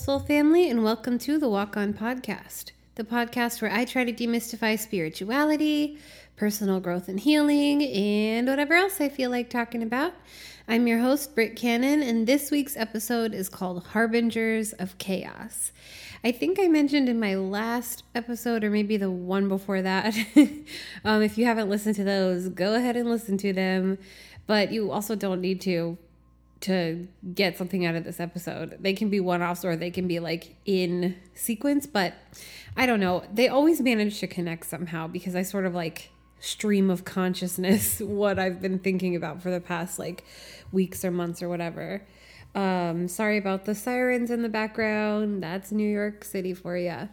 soul family, and welcome to the Walk On Podcast, the podcast where I try to demystify spirituality, personal growth and healing, and whatever else I feel like talking about. I'm your host, Britt Cannon, and this week's episode is called Harbingers of Chaos. I think I mentioned in my last episode, or maybe the one before that. um, if you haven't listened to those, go ahead and listen to them. But you also don't need to to get something out of this episode. They can be one offs or they can be like in sequence, but I don't know. They always manage to connect somehow because I sort of like stream of consciousness what I've been thinking about for the past like weeks or months or whatever. Um, sorry about the sirens in the background. That's New York City for you.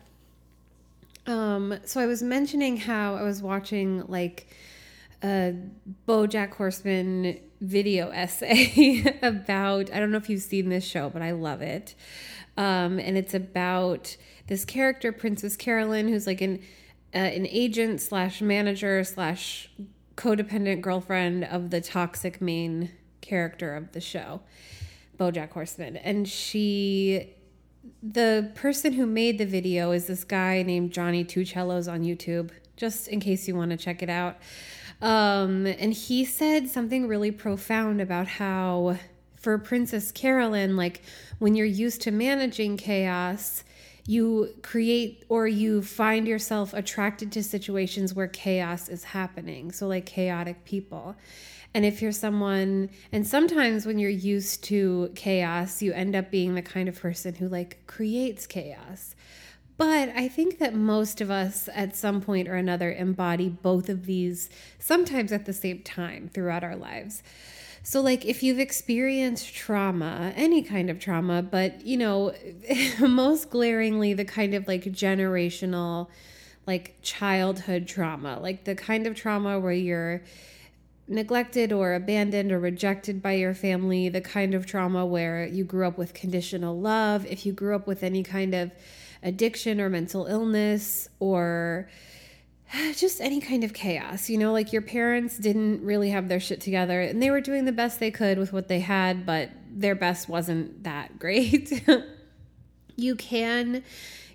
Um, so I was mentioning how I was watching like a BoJack Horseman video essay about I don't know if you've seen this show, but I love it. Um, and it's about this character, Princess Carolyn, who's like an uh, an agent slash manager slash codependent girlfriend of the toxic main character of the show, BoJack Horseman, and she. The person who made the video is this guy named Johnny Two Cellos on YouTube, just in case you want to check it out. Um, and he said something really profound about how, for Princess Carolyn, like when you're used to managing chaos, you create or you find yourself attracted to situations where chaos is happening. So, like chaotic people. And if you're someone, and sometimes when you're used to chaos, you end up being the kind of person who like creates chaos. But I think that most of us at some point or another embody both of these, sometimes at the same time throughout our lives. So, like, if you've experienced trauma, any kind of trauma, but you know, most glaringly, the kind of like generational, like childhood trauma, like the kind of trauma where you're neglected or abandoned or rejected by your family, the kind of trauma where you grew up with conditional love, if you grew up with any kind of addiction or mental illness or just any kind of chaos. You know, like your parents didn't really have their shit together and they were doing the best they could with what they had, but their best wasn't that great. you can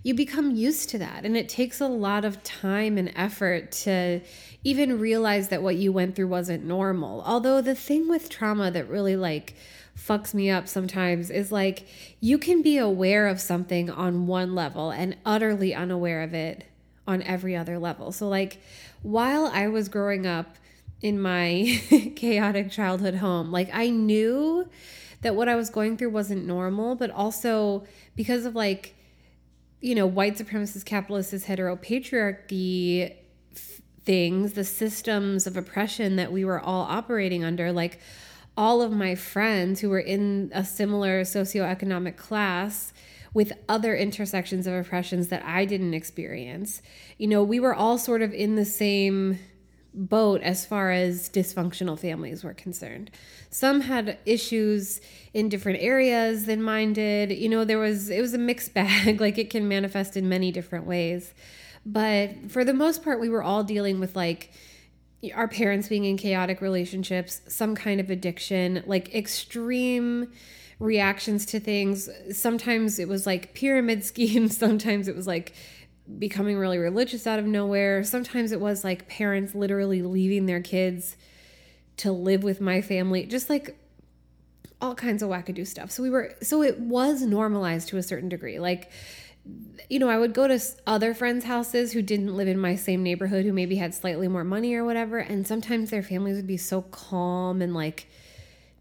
you become used to that and it takes a lot of time and effort to even realize that what you went through wasn't normal. Although the thing with trauma that really like fucks me up sometimes is like you can be aware of something on one level and utterly unaware of it on every other level. So, like, while I was growing up in my chaotic childhood home, like, I knew that what I was going through wasn't normal, but also because of like, you know, white supremacist, capitalist, heteropatriarchy things, the systems of oppression that we were all operating under, like, all of my friends who were in a similar socioeconomic class with other intersections of oppressions that I didn't experience. You know, we were all sort of in the same boat as far as dysfunctional families were concerned. Some had issues in different areas than mine did. You know, there was it was a mixed bag, like it can manifest in many different ways. But for the most part we were all dealing with like our parents being in chaotic relationships, some kind of addiction, like extreme reactions to things. Sometimes it was like pyramid schemes, sometimes it was like becoming really religious out of nowhere. Sometimes it was like parents literally leaving their kids to live with my family, just like all kinds of wackadoo stuff. So we were so it was normalized to a certain degree. Like you know, I would go to other friends' houses who didn't live in my same neighborhood, who maybe had slightly more money or whatever. And sometimes their families would be so calm and like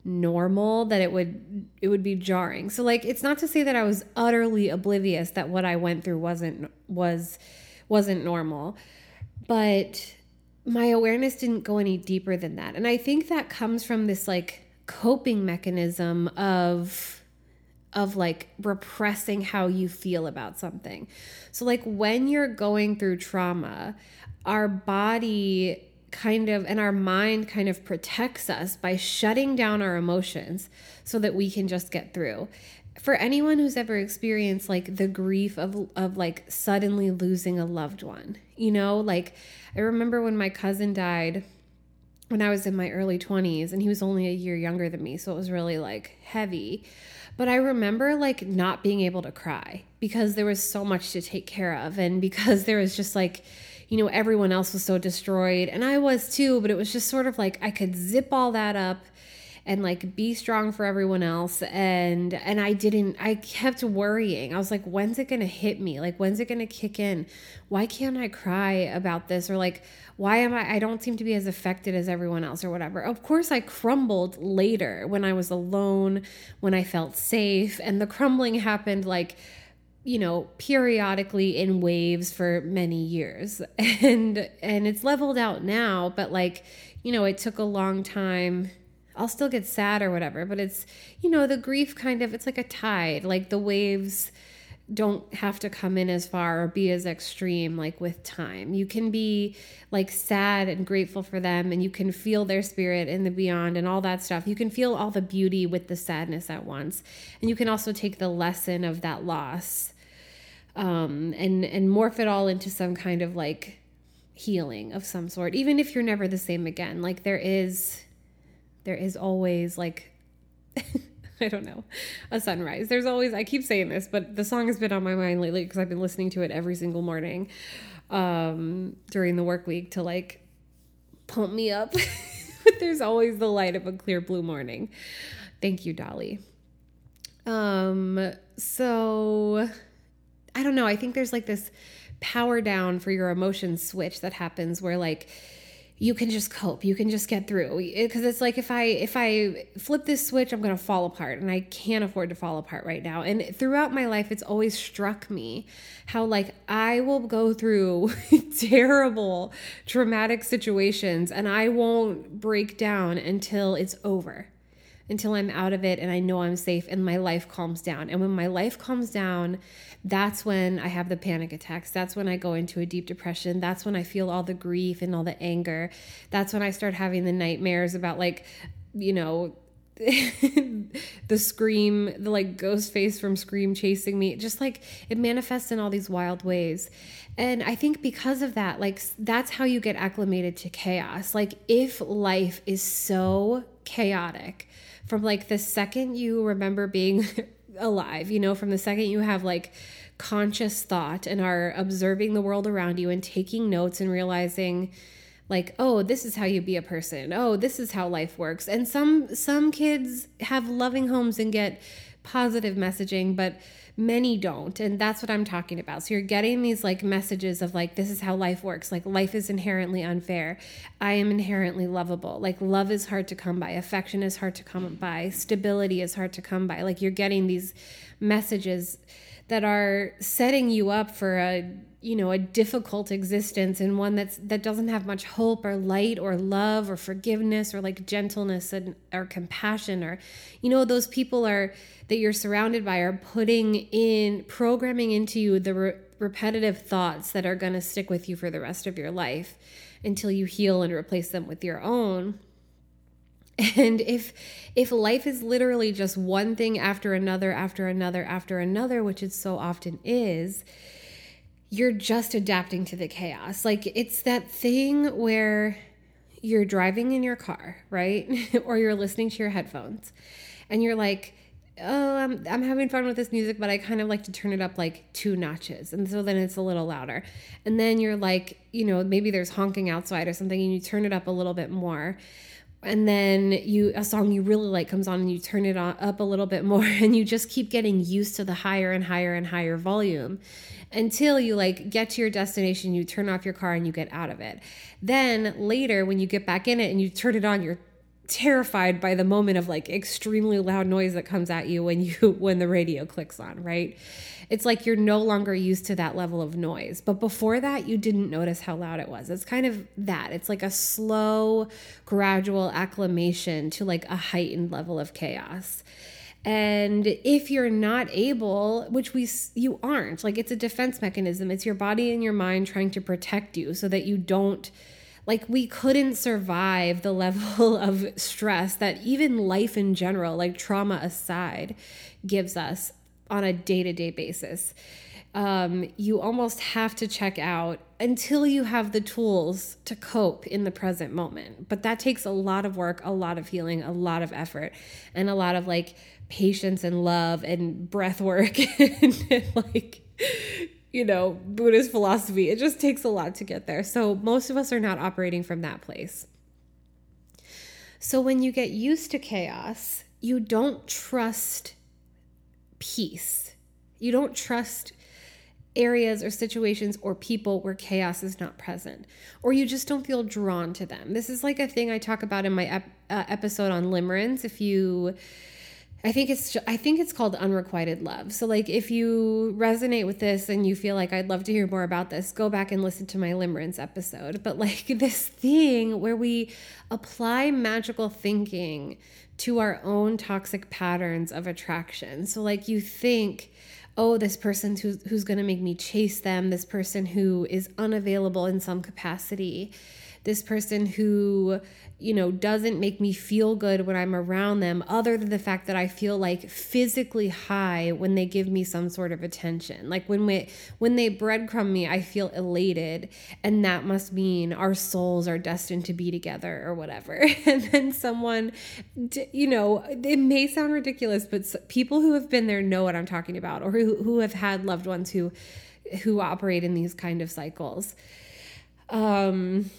normal that it would it would be jarring. So like it's not to say that I was utterly oblivious that what I went through wasn't was wasn't normal. But my awareness didn't go any deeper than that. And I think that comes from this like coping mechanism of of like repressing how you feel about something. So, like when you're going through trauma, our body kind of and our mind kind of protects us by shutting down our emotions so that we can just get through. For anyone who's ever experienced like the grief of of like suddenly losing a loved one, you know, like I remember when my cousin died when I was in my early 20s and he was only a year younger than me, so it was really like heavy. But I remember like not being able to cry because there was so much to take care of and because there was just like, you know, everyone else was so destroyed. And I was too, but it was just sort of like I could zip all that up and like be strong for everyone else and and I didn't I kept worrying. I was like when's it going to hit me? Like when's it going to kick in? Why can't I cry about this or like why am I I don't seem to be as affected as everyone else or whatever. Of course I crumbled later when I was alone, when I felt safe and the crumbling happened like you know periodically in waves for many years and and it's leveled out now but like you know it took a long time I'll still get sad or whatever, but it's, you know, the grief kind of, it's like a tide. Like the waves don't have to come in as far or be as extreme like with time. You can be like sad and grateful for them and you can feel their spirit in the beyond and all that stuff. You can feel all the beauty with the sadness at once. And you can also take the lesson of that loss um and and morph it all into some kind of like healing of some sort even if you're never the same again. Like there is there is always like I don't know, a sunrise. There's always I keep saying this, but the song has been on my mind lately because I've been listening to it every single morning um during the work week to like pump me up. but there's always the light of a clear blue morning. Thank you, Dolly. Um so I don't know, I think there's like this power down for your emotion switch that happens where like you can just cope. You can just get through. Because it's like if i if i flip this switch i'm going to fall apart and i can't afford to fall apart right now. And throughout my life it's always struck me how like i will go through terrible traumatic situations and i won't break down until it's over until i'm out of it and i know i'm safe and my life calms down and when my life calms down that's when I have the panic attacks. That's when I go into a deep depression. That's when I feel all the grief and all the anger. That's when I start having the nightmares about, like, you know, the scream, the like ghost face from Scream chasing me. Just like it manifests in all these wild ways. And I think because of that, like that's how you get acclimated to chaos. Like if life is so chaotic from like the second you remember being alive, you know, from the second you have like conscious thought and are observing the world around you and taking notes and realizing like oh this is how you be a person. Oh this is how life works. And some some kids have loving homes and get positive messaging but many don't and that's what i'm talking about. So you're getting these like messages of like this is how life works. Like life is inherently unfair. I am inherently lovable. Like love is hard to come by. Affection is hard to come by. Stability is hard to come by. Like you're getting these messages that are setting you up for a you know a difficult existence and one that's that doesn't have much hope or light or love or forgiveness or like gentleness and or compassion or you know those people are that you're surrounded by are putting in programming into you the re- repetitive thoughts that are going to stick with you for the rest of your life until you heal and replace them with your own. And if if life is literally just one thing after another after another after another which it so often is you're just adapting to the chaos. Like it's that thing where you're driving in your car, right? or you're listening to your headphones and you're like, oh, I'm, I'm having fun with this music, but I kind of like to turn it up like two notches. And so then it's a little louder. And then you're like, you know, maybe there's honking outside or something and you turn it up a little bit more and then you a song you really like comes on and you turn it on, up a little bit more and you just keep getting used to the higher and higher and higher volume until you like get to your destination you turn off your car and you get out of it. Then later when you get back in it and you turn it on you're terrified by the moment of like extremely loud noise that comes at you when you when the radio clicks on right? It's like you're no longer used to that level of noise. But before that you didn't notice how loud it was. It's kind of that. It's like a slow gradual acclimation to like a heightened level of chaos and if you're not able which we you aren't like it's a defense mechanism it's your body and your mind trying to protect you so that you don't like we couldn't survive the level of stress that even life in general like trauma aside gives us on a day to day basis. Um, you almost have to check out until you have the tools to cope in the present moment. But that takes a lot of work, a lot of healing, a lot of effort, and a lot of like patience and love and breath work and, and like you know, Buddhist philosophy. It just takes a lot to get there. So most of us are not operating from that place. So when you get used to chaos, you don't trust peace. You don't trust areas or situations or people where chaos is not present, or you just don't feel drawn to them. This is like a thing I talk about in my ep- uh, episode on limerence. If you I think it's I think it's called unrequited love. So like if you resonate with this and you feel like I'd love to hear more about this, go back and listen to my limerence episode. But like this thing where we apply magical thinking to our own toxic patterns of attraction. So like you think oh, this person who's, who's going to make me chase them, this person who is unavailable in some capacity, this person who you know, doesn't make me feel good when I'm around them, other than the fact that I feel like physically high when they give me some sort of attention. Like when we when they breadcrumb me, I feel elated, and that must mean our souls are destined to be together or whatever. And then someone, you know, it may sound ridiculous, but people who have been there know what I'm talking about, or who who have had loved ones who who operate in these kind of cycles. Um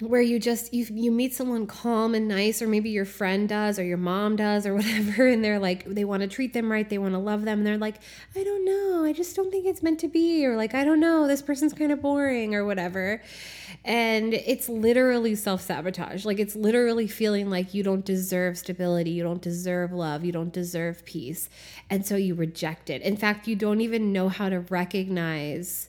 where you just you you meet someone calm and nice or maybe your friend does or your mom does or whatever and they're like they want to treat them right they want to love them and they're like i don't know i just don't think it's meant to be or like i don't know this person's kind of boring or whatever. And it's literally self-sabotage. Like it's literally feeling like you don't deserve stability you don't deserve love you don't deserve peace. And so you reject it. In fact you don't even know how to recognize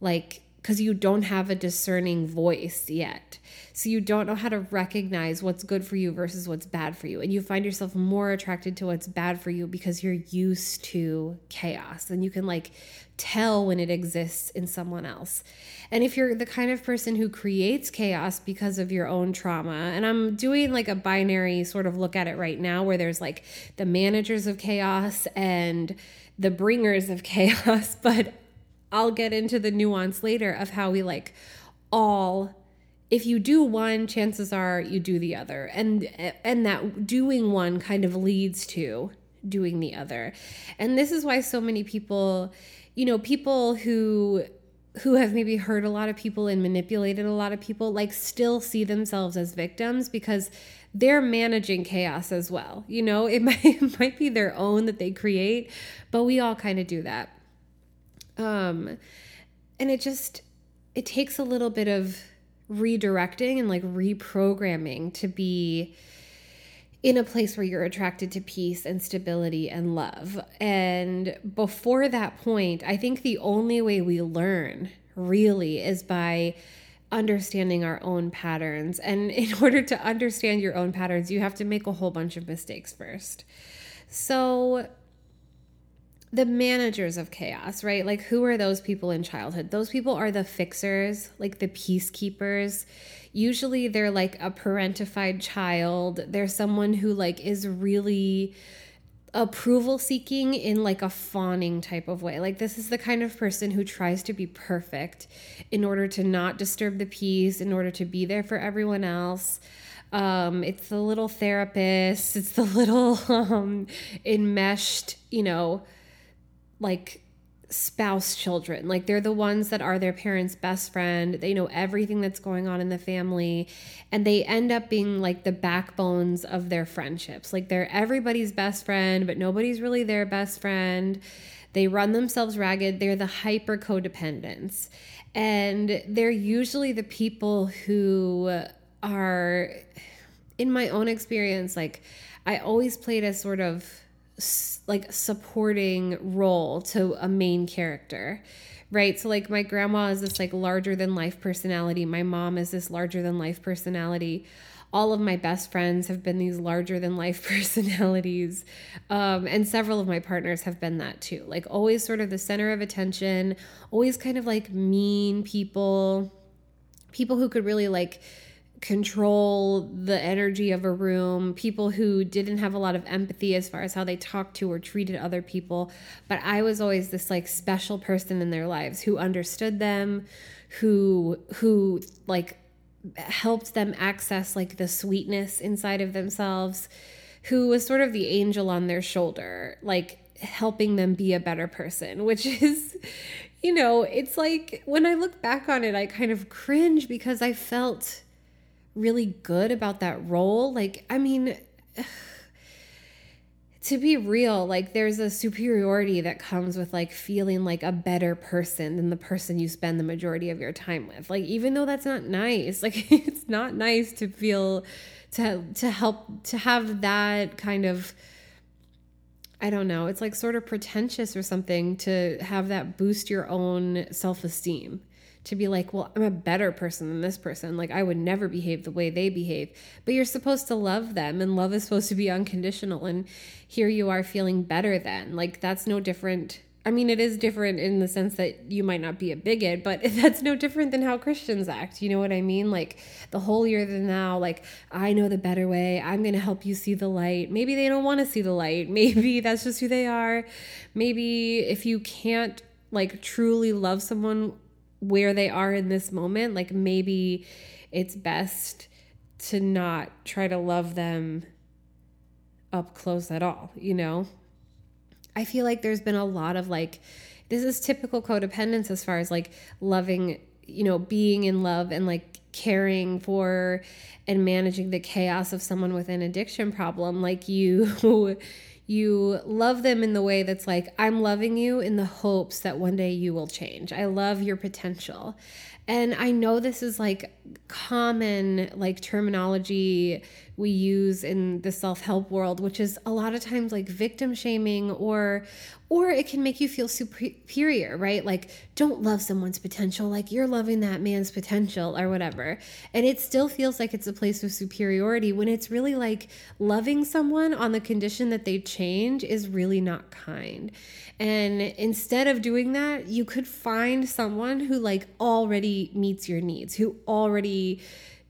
like because you don't have a discerning voice yet. So you don't know how to recognize what's good for you versus what's bad for you. And you find yourself more attracted to what's bad for you because you're used to chaos and you can like tell when it exists in someone else. And if you're the kind of person who creates chaos because of your own trauma, and I'm doing like a binary sort of look at it right now where there's like the managers of chaos and the bringers of chaos, but I'll get into the nuance later of how we like all if you do one chances are you do the other. And and that doing one kind of leads to doing the other. And this is why so many people you know people who who have maybe hurt a lot of people and manipulated a lot of people like still see themselves as victims because they're managing chaos as well. You know it might, it might be their own that they create but we all kind of do that um, and it just it takes a little bit of redirecting and like reprogramming to be in a place where you're attracted to peace and stability and love. And before that point, I think the only way we learn really is by understanding our own patterns. And in order to understand your own patterns, you have to make a whole bunch of mistakes first. So, the managers of chaos, right? Like, who are those people in childhood? Those people are the fixers, like the peacekeepers. Usually, they're like a parentified child. They're someone who, like, is really approval seeking in like a fawning type of way. Like, this is the kind of person who tries to be perfect in order to not disturb the peace, in order to be there for everyone else. Um, it's the little therapist, it's the little um, enmeshed, you know, like spouse children. Like they're the ones that are their parents' best friend. They know everything that's going on in the family and they end up being like the backbones of their friendships. Like they're everybody's best friend, but nobody's really their best friend. They run themselves ragged. They're the hyper codependents. And they're usually the people who are in my own experience like I always played as sort of like supporting role to a main character right? So like my grandma is this like larger than life personality. My mom is this larger than life personality. All of my best friends have been these larger than life personalities. Um, and several of my partners have been that too. Like always sort of the center of attention always kind of like mean people people who could really like control the energy of a room, people who didn't have a lot of empathy as far as how they talked to or treated other people. But I was always this like special person in their lives who understood them, who who like helped them access like the sweetness inside of themselves, who was sort of the angel on their shoulder, like helping them be a better person, which is you know, it's like when I look back on it, I kind of cringe because I felt really good about that role. Like, I mean, to be real, like there's a superiority that comes with like feeling like a better person than the person you spend the majority of your time with. Like even though that's not nice, like it's not nice to feel to to help to have that kind of I don't know, it's like sort of pretentious or something to have that boost your own self-esteem to be like, well, I'm a better person than this person. Like, I would never behave the way they behave. But you're supposed to love them, and love is supposed to be unconditional. And here you are feeling better than. Like, that's no different. I mean, it is different in the sense that you might not be a bigot, but that's no different than how Christians act. You know what I mean? Like, the holier than thou, like, I know the better way. I'm going to help you see the light. Maybe they don't want to see the light. Maybe that's just who they are. Maybe if you can't, like, truly love someone where they are in this moment, like maybe it's best to not try to love them up close at all, you know? I feel like there's been a lot of like, this is typical codependence as far as like loving, you know, being in love and like caring for and managing the chaos of someone with an addiction problem. Like you, you love them in the way that's like, I'm loving you in the hopes that one day you will change. I love your potential. And I know this is like common like terminology we use in the self-help world, which is a lot of times like victim shaming or or it can make you feel superior, right? Like don't love someone's potential like you're loving that man's potential or whatever. And it still feels like it's a place of superiority when it's really like loving someone on the condition that they change is really not kind. And instead of doing that, you could find someone who like already meets your needs, who already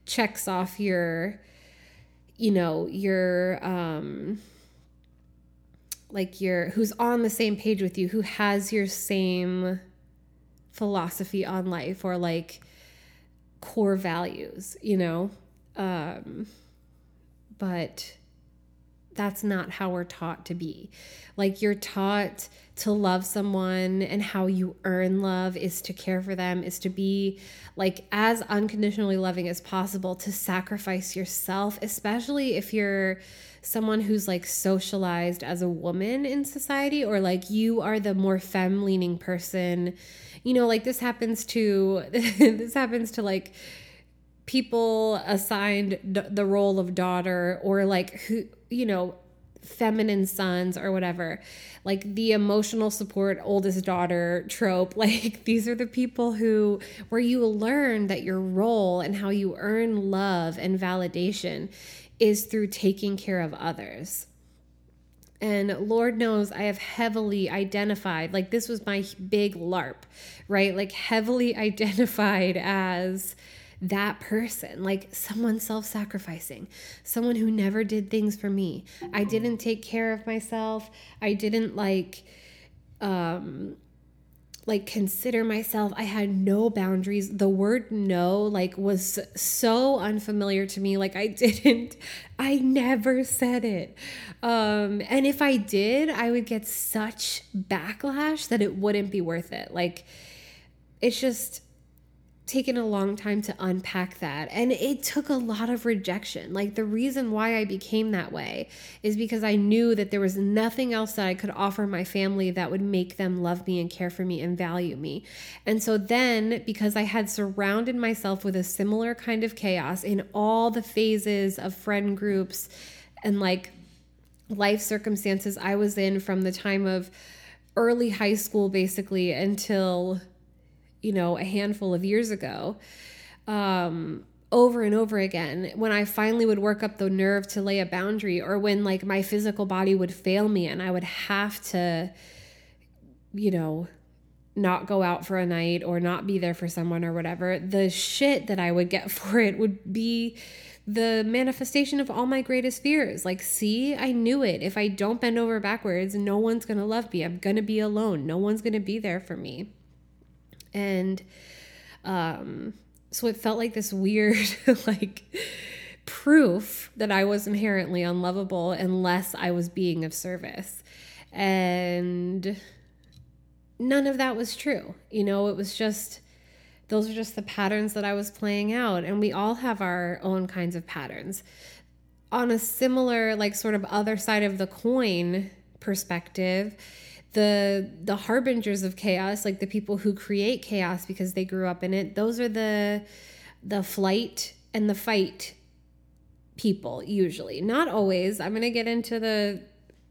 checks off your you know, your um like your who's on the same page with you, who has your same philosophy on life or like core values, you know? Um but that's not how we're taught to be. Like you're taught to love someone and how you earn love is to care for them, is to be like as unconditionally loving as possible, to sacrifice yourself, especially if you're someone who's like socialized as a woman in society or like you are the more femme leaning person. You know, like this happens to this happens to like people assigned the role of daughter or like who you know feminine sons or whatever like the emotional support oldest daughter trope like these are the people who where you learn that your role and how you earn love and validation is through taking care of others and Lord knows I have heavily identified, like, this was my big LARP, right? Like, heavily identified as that person, like someone self sacrificing, someone who never did things for me. I didn't take care of myself. I didn't like, um, like consider myself. I had no boundaries. The word no like was so unfamiliar to me. Like i didn't i never said it. Um and if i did i would get such backlash that it wouldn't be worth it. Like it's just taken a long time to unpack that. And it took a lot of rejection. Like the reason why I became that way is because I knew that there was nothing else that I could offer my family that would make them love me and care for me and value me. And so then, because I had surrounded myself with a similar kind of chaos in all the phases of friend groups and like life circumstances I was in from the time of early high school basically until you know, a handful of years ago, um, over and over again, when I finally would work up the nerve to lay a boundary, or when like my physical body would fail me and I would have to, you know, not go out for a night or not be there for someone or whatever, the shit that I would get for it would be the manifestation of all my greatest fears. Like, see, I knew it. If I don't bend over backwards, no one's going to love me. I'm going to be alone. No one's going to be there for me. And um, so it felt like this weird, like, proof that I was inherently unlovable unless I was being of service. And none of that was true. You know, it was just, those are just the patterns that I was playing out. And we all have our own kinds of patterns. On a similar, like, sort of other side of the coin perspective, the the harbingers of chaos like the people who create chaos because they grew up in it those are the the flight and the fight people usually not always i'm going to get into the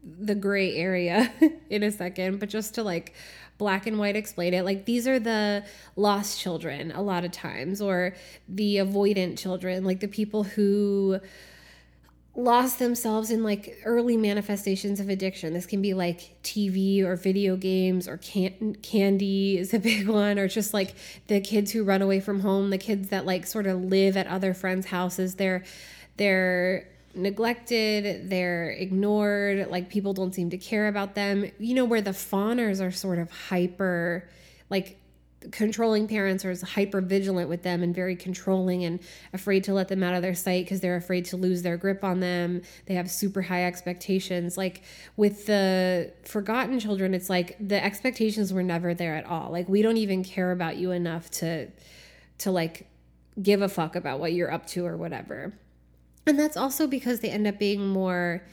the gray area in a second but just to like black and white explain it. Like these are the lost children a lot of times, or the avoidant children, like the people who lost themselves in like early manifestations of addiction. This can be like TV or video games or can- candy is a big one, or just like the kids who run away from home, the kids that like sort of live at other friends' houses. They're they're neglected, they're ignored, like people don't seem to care about them. You know, where the fawners are sort of hyper, like controlling parents are hyper vigilant with them and very controlling and afraid to let them out of their sight because they're afraid to lose their grip on them. They have super high expectations. Like with the forgotten children, it's like the expectations were never there at all. Like we don't even care about you enough to to like give a fuck about what you're up to or whatever. And that's also because they end up being more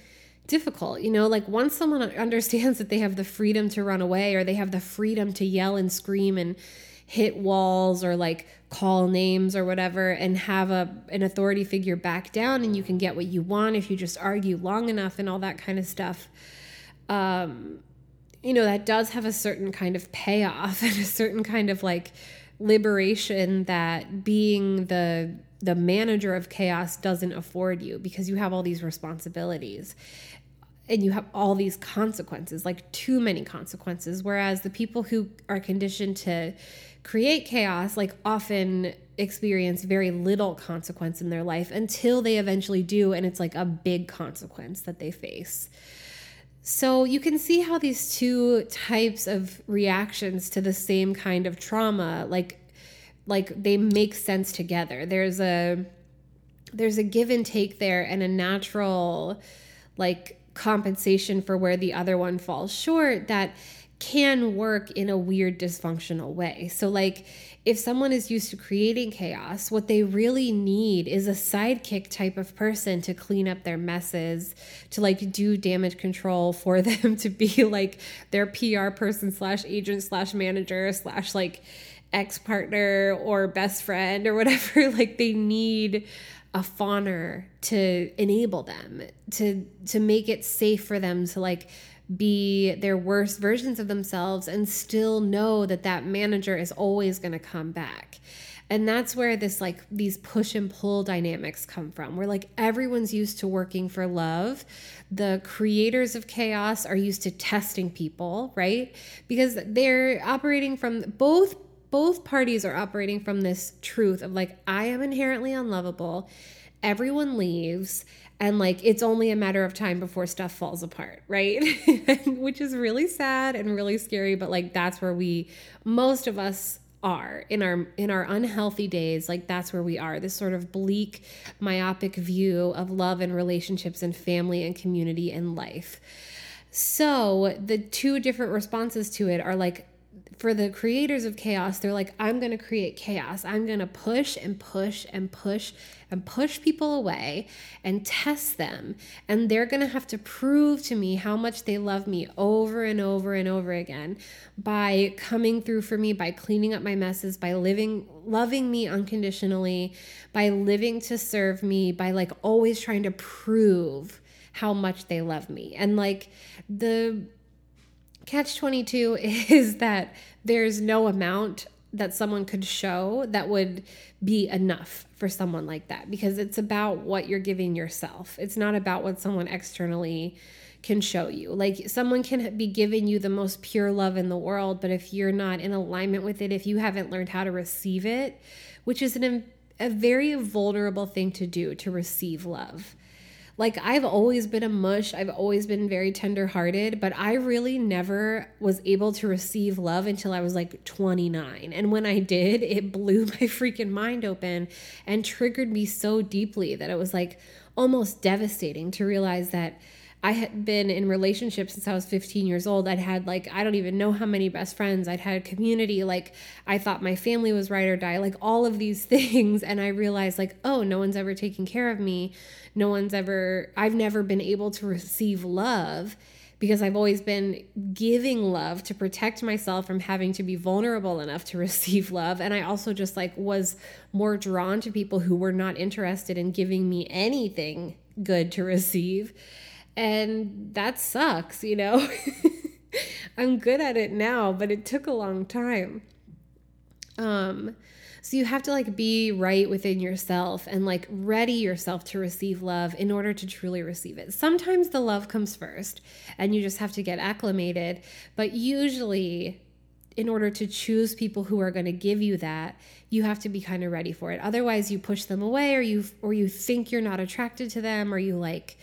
difficult. You know, like once someone understands that they have the freedom to run away or they have the freedom to yell and scream and hit walls or like call names or whatever and have a an authority figure back down and you can get what you want if you just argue long enough and all that kind of stuff. Um you know, that does have a certain kind of payoff and a certain kind of like liberation that being the the manager of chaos doesn't afford you because you have all these responsibilities and you have all these consequences, like too many consequences. Whereas the people who are conditioned to create chaos, like often experience very little consequence in their life until they eventually do. And it's like a big consequence that they face. So you can see how these two types of reactions to the same kind of trauma, like like they make sense together. There's a there's a give and take there and a natural like compensation for where the other one falls short that can work in a weird dysfunctional way. So like if someone is used to creating chaos, what they really need is a sidekick type of person to clean up their messes, to like do damage control for them, to be like their PR person slash agent slash manager slash like ex partner or best friend or whatever, like they need a fawner to enable them to to make it safe for them to like be their worst versions of themselves and still know that that manager is always going to come back. And that's where this like these push and pull dynamics come from. Where like everyone's used to working for love. The creators of chaos are used to testing people right? Because they're operating from both both parties are operating from this truth of like, I am inherently unlovable. Everyone leaves. And like, it's only a matter of time before stuff falls apart, right? Which is really sad and really scary. But like, that's where we, most of us, are in our in our unhealthy days like that's where we are this sort of bleak myopic view of love and relationships and family and community and life so the two different responses to it are like for the creators of chaos, they're like, I'm going to create chaos. I'm going to push and push and push and push people away and test them. And they're going to have to prove to me how much they love me over and over and over again by coming through for me, by cleaning up my messes, by living, loving me unconditionally, by living to serve me, by like always trying to prove how much they love me. And like the catch 22 is that there's no amount that someone could show that would be enough for someone like that because it's about what you're giving yourself. It's not about what someone externally can show you. Like someone can be giving you the most pure love in the world, but if you're not in alignment with it, if you haven't learned how to receive it, which is an, a very vulnerable thing to do to receive love. Like I've always been a mush, I've always been very tenderhearted, but I really never was able to receive love until I was like 29. And when I did, it blew my freaking mind open and triggered me so deeply that it was like almost devastating to realize that I had been in relationships since I was 15 years old. I'd had like, I don't even know how many best friends. I'd had community. Like, I thought my family was right or die, like all of these things. And I realized, like, oh, no one's ever taken care of me. No one's ever, I've never been able to receive love because I've always been giving love to protect myself from having to be vulnerable enough to receive love. And I also just like was more drawn to people who were not interested in giving me anything good to receive and that sucks, you know? I'm good at it now, but it took a long time. Um, so you have to like be right within yourself and like ready yourself to receive love in order to truly receive it. Sometimes the love comes first and you just have to get acclimated, but usually in order to choose people who are going to give you that, you have to be kind of ready for it. Otherwise, you push them away or you or you think you're not attracted to them or you like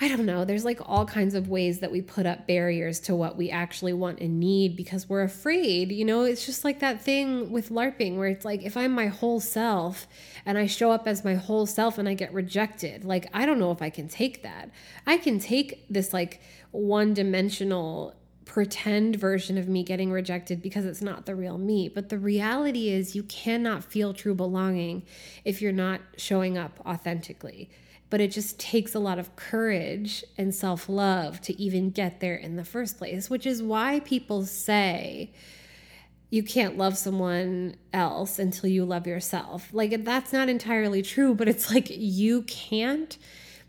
I don't know, there's like all kinds of ways that we put up barriers to what we actually want and need because we're afraid. You know, it's just like that thing with LARPing where it's like if I'm my whole self and I show up as my whole self and I get rejected, like I don't know if I can take that. I can take this like one dimensional pretend version of me getting rejected because it's not the real me. But the reality is, you cannot feel true belonging if you're not showing up authentically but it just takes a lot of courage and self love to even get there in the first place, which is why people say you can't love someone else until you love yourself. Like, that's not entirely true, but it's like you can't.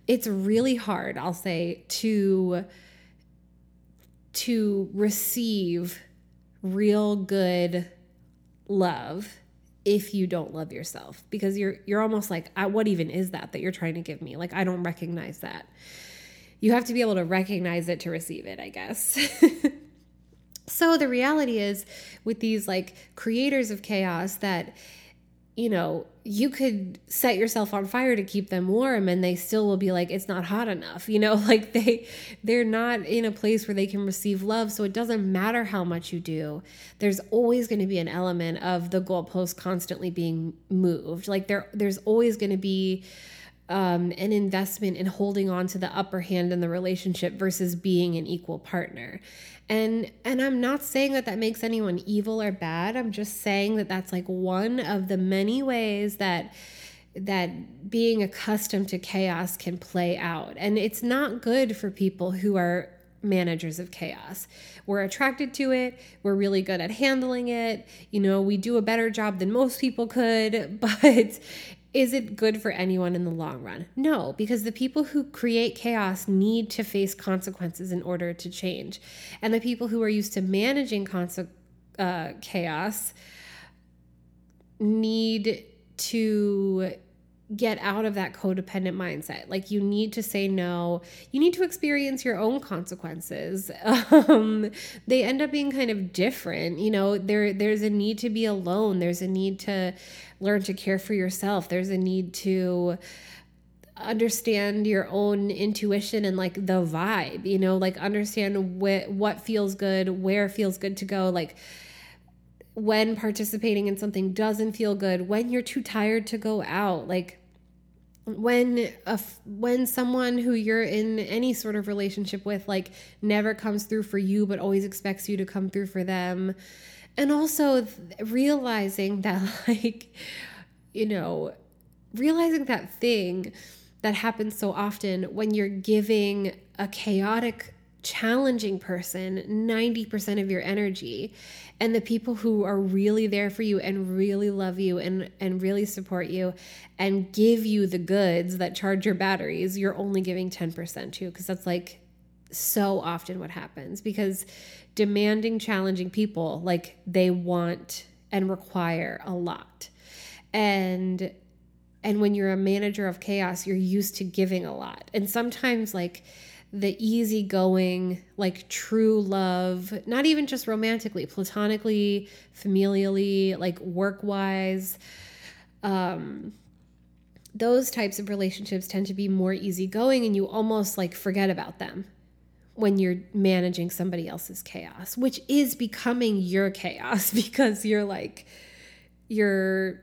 It's really hard, I'll say, to to receive real good love if you don't love yourself because you're you're almost like what even is that that you're trying to give me? Like i don't recognize that. You have to be able to recognize it to receive it i guess. So the reality is with these like creators of chaos that you know, you could set yourself on fire to keep them warm and they still will be like it's not hot enough. You know, like they they're not in a place where they can receive love, so it doesn't matter how much you do. There's always going to be an element of the goalpost constantly being moved. Like there there's always going to be um, an investment in holding on to the upper hand in the relationship versus being an equal partner and and i'm not saying that that makes anyone evil or bad i'm just saying that that's like one of the many ways that that being accustomed to chaos can play out and it's not good for people who are managers of chaos. We're attracted to it. We're really good at handling it. You know, we do a better job than most people could, but is it good for anyone in the long run? No, because the people who create chaos need to face consequences in order to change. And the people who are used to managing uh, chaos need to get out of that codependent mindset. Like you need to say no. You need to experience your own consequences. Um, they end up being kind of different. You know, there there's a need to be alone. There's a need to learn to care for yourself. There's a need to understand your own intuition and like the vibe. You know, like understand what what feels good, where feels good to go. Like when participating in something doesn't feel good, when you're too tired to go out, like when a, when someone who you're in any sort of relationship with like never comes through for you but always expects you to come through for them and also realizing that like you know realizing that thing that happens so often when you're giving a chaotic challenging person 90% of your energy and the people who are really there for you and really love you and and really support you and give you the goods that charge your batteries you're only giving 10% to because that's like so often what happens because demanding challenging people like they want and require a lot and and when you're a manager of chaos you're used to giving a lot and sometimes like the easygoing, like true love, not even just romantically, platonically, familially, like work wise. Um, those types of relationships tend to be more easygoing and you almost like forget about them when you're managing somebody else's chaos, which is becoming your chaos because you're like, you're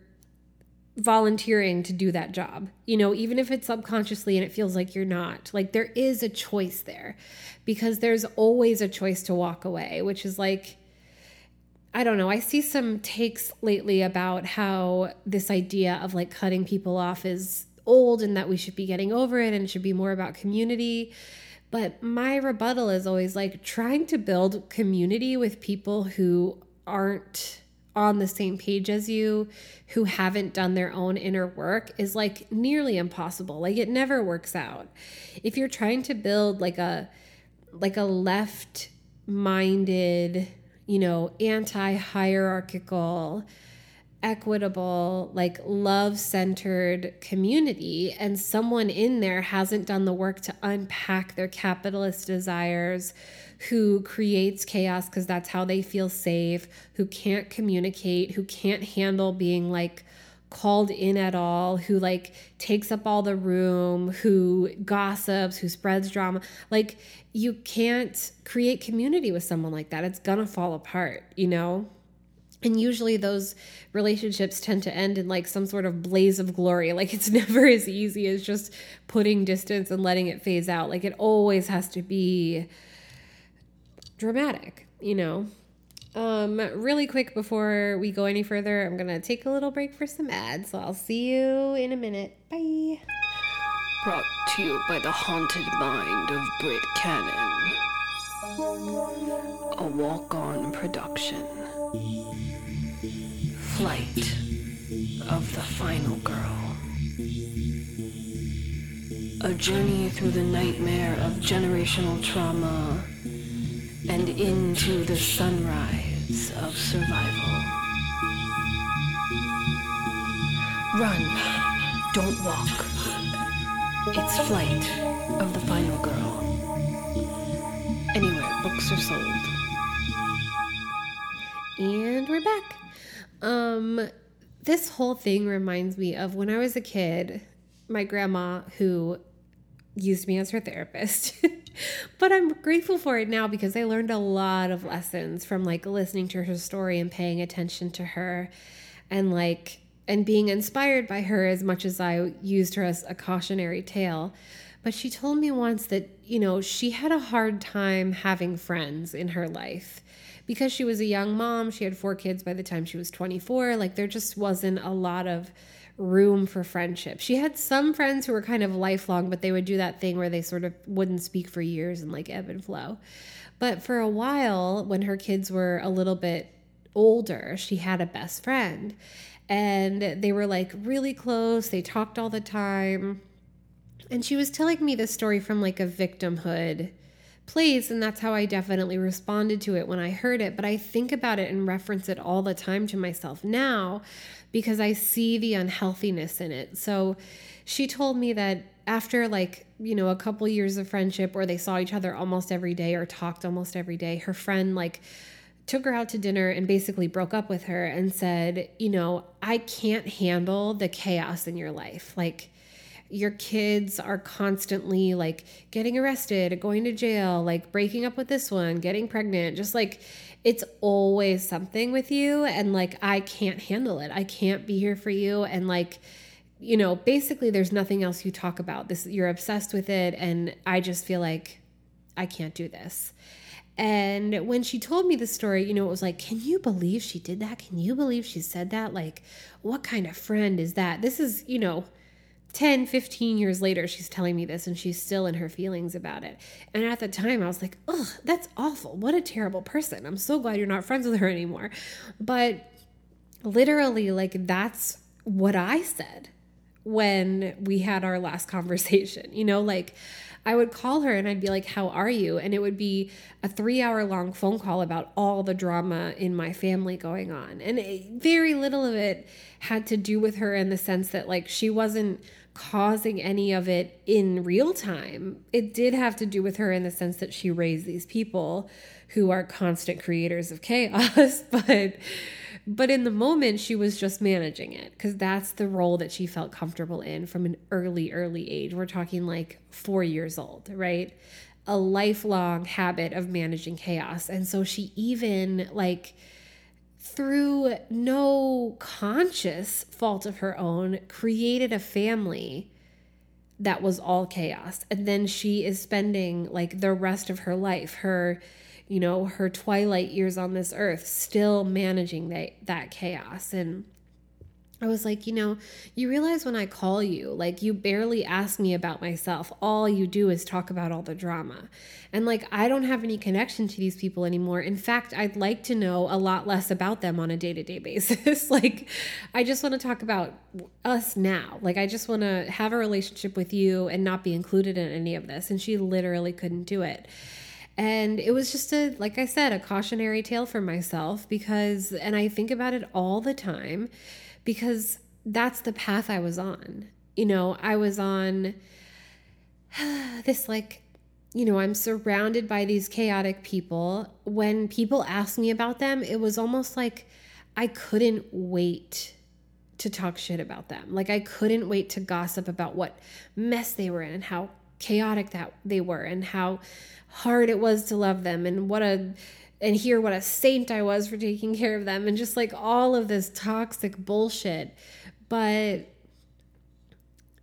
volunteering to do that job. You know, even if it's subconsciously and it feels like you're not, like there is a choice there because there's always a choice to walk away, which is like, I don't know. I see some takes lately about how this idea of like cutting people off is old and that we should be getting over it and it should be more about community. But my rebuttal is always like trying to build community with people who aren't on the same page as you who haven't done their own inner work is like nearly impossible. Like it never works out. If you're trying to build like a like a left minded you know anti hierarchical equitable, like love centered community, and someone in there hasn't done the work to unpack their capitalist desires, who creates chaos because that's how they feel safe, who can't communicate, who can't handle being like called in at all, who like takes up all the room, who gossips, who spreads drama. Like, you can't create community with someone like that. It's gonna fall apart, you know? And usually those relationships tend to end in like some sort of blaze of glory. Like it's never as easy as just putting distance and letting it phase out. Like it always has to be dramatic, you know? Um, really quick before we go any further, I'm gonna take a little break for some ads. So I'll see you in a minute. Bye. Brought to you by the haunted mind of Britt Cannon. A walk on production. Flight of the Final Girl. A journey through the nightmare of generational trauma and into the sunrise of survival. Run, don't walk. It's Flight of the Final Girl. Anywhere books are sold. And we're back. Um, this whole thing reminds me of when I was a kid, my grandma, who used me as her therapist. but I'm grateful for it now because I learned a lot of lessons from like listening to her story and paying attention to her and like and being inspired by her as much as I used her as a cautionary tale. But she told me once that, you know, she had a hard time having friends in her life because she was a young mom. She had four kids by the time she was 24. Like, there just wasn't a lot of room for friendship. She had some friends who were kind of lifelong, but they would do that thing where they sort of wouldn't speak for years and like ebb and flow. But for a while, when her kids were a little bit older, she had a best friend. And they were like really close. They talked all the time. And she was telling me this story from like a victimhood place and that's how I definitely responded to it when I heard it but I think about it and reference it all the time to myself now because I see the unhealthiness in it. So she told me that after like, you know, a couple years of friendship where they saw each other almost every day or talked almost every day, her friend like took her out to dinner and basically broke up with her and said, you know, I can't handle the chaos in your life. Like your kids are constantly like getting arrested, going to jail, like breaking up with this one, getting pregnant, just like it's always something with you. And like, I can't handle it. I can't be here for you. And like, you know, basically, there's nothing else you talk about. This, you're obsessed with it. And I just feel like I can't do this. And when she told me the story, you know, it was like, can you believe she did that? Can you believe she said that? Like, what kind of friend is that? This is, you know, 10, 15 years later, she's telling me this and she's still in her feelings about it. And at the time, I was like, ugh, that's awful. What a terrible person. I'm so glad you're not friends with her anymore. But literally, like, that's what I said when we had our last conversation. You know, like, I would call her and I'd be like, How are you? And it would be a three hour long phone call about all the drama in my family going on. And it, very little of it had to do with her in the sense that, like, she wasn't causing any of it in real time. It did have to do with her in the sense that she raised these people who are constant creators of chaos, but but in the moment, she was just managing it because that's the role that she felt comfortable in from an early, early age. We're talking like four years old, right? A lifelong habit of managing chaos. And so she even, like, through no conscious fault of her own, created a family that was all chaos. And then she is spending like the rest of her life, her you know, her twilight years on this earth, still managing that, that chaos. And I was like, you know, you realize when I call you, like, you barely ask me about myself. All you do is talk about all the drama. And, like, I don't have any connection to these people anymore. In fact, I'd like to know a lot less about them on a day to day basis. like, I just want to talk about us now. Like, I just want to have a relationship with you and not be included in any of this. And she literally couldn't do it. And it was just a, like I said, a cautionary tale for myself because, and I think about it all the time because that's the path I was on. You know, I was on this, like, you know, I'm surrounded by these chaotic people. When people ask me about them, it was almost like I couldn't wait to talk shit about them. Like I couldn't wait to gossip about what mess they were in and how chaotic that they were and how hard it was to love them and what a and hear what a saint I was for taking care of them and just like all of this toxic bullshit. But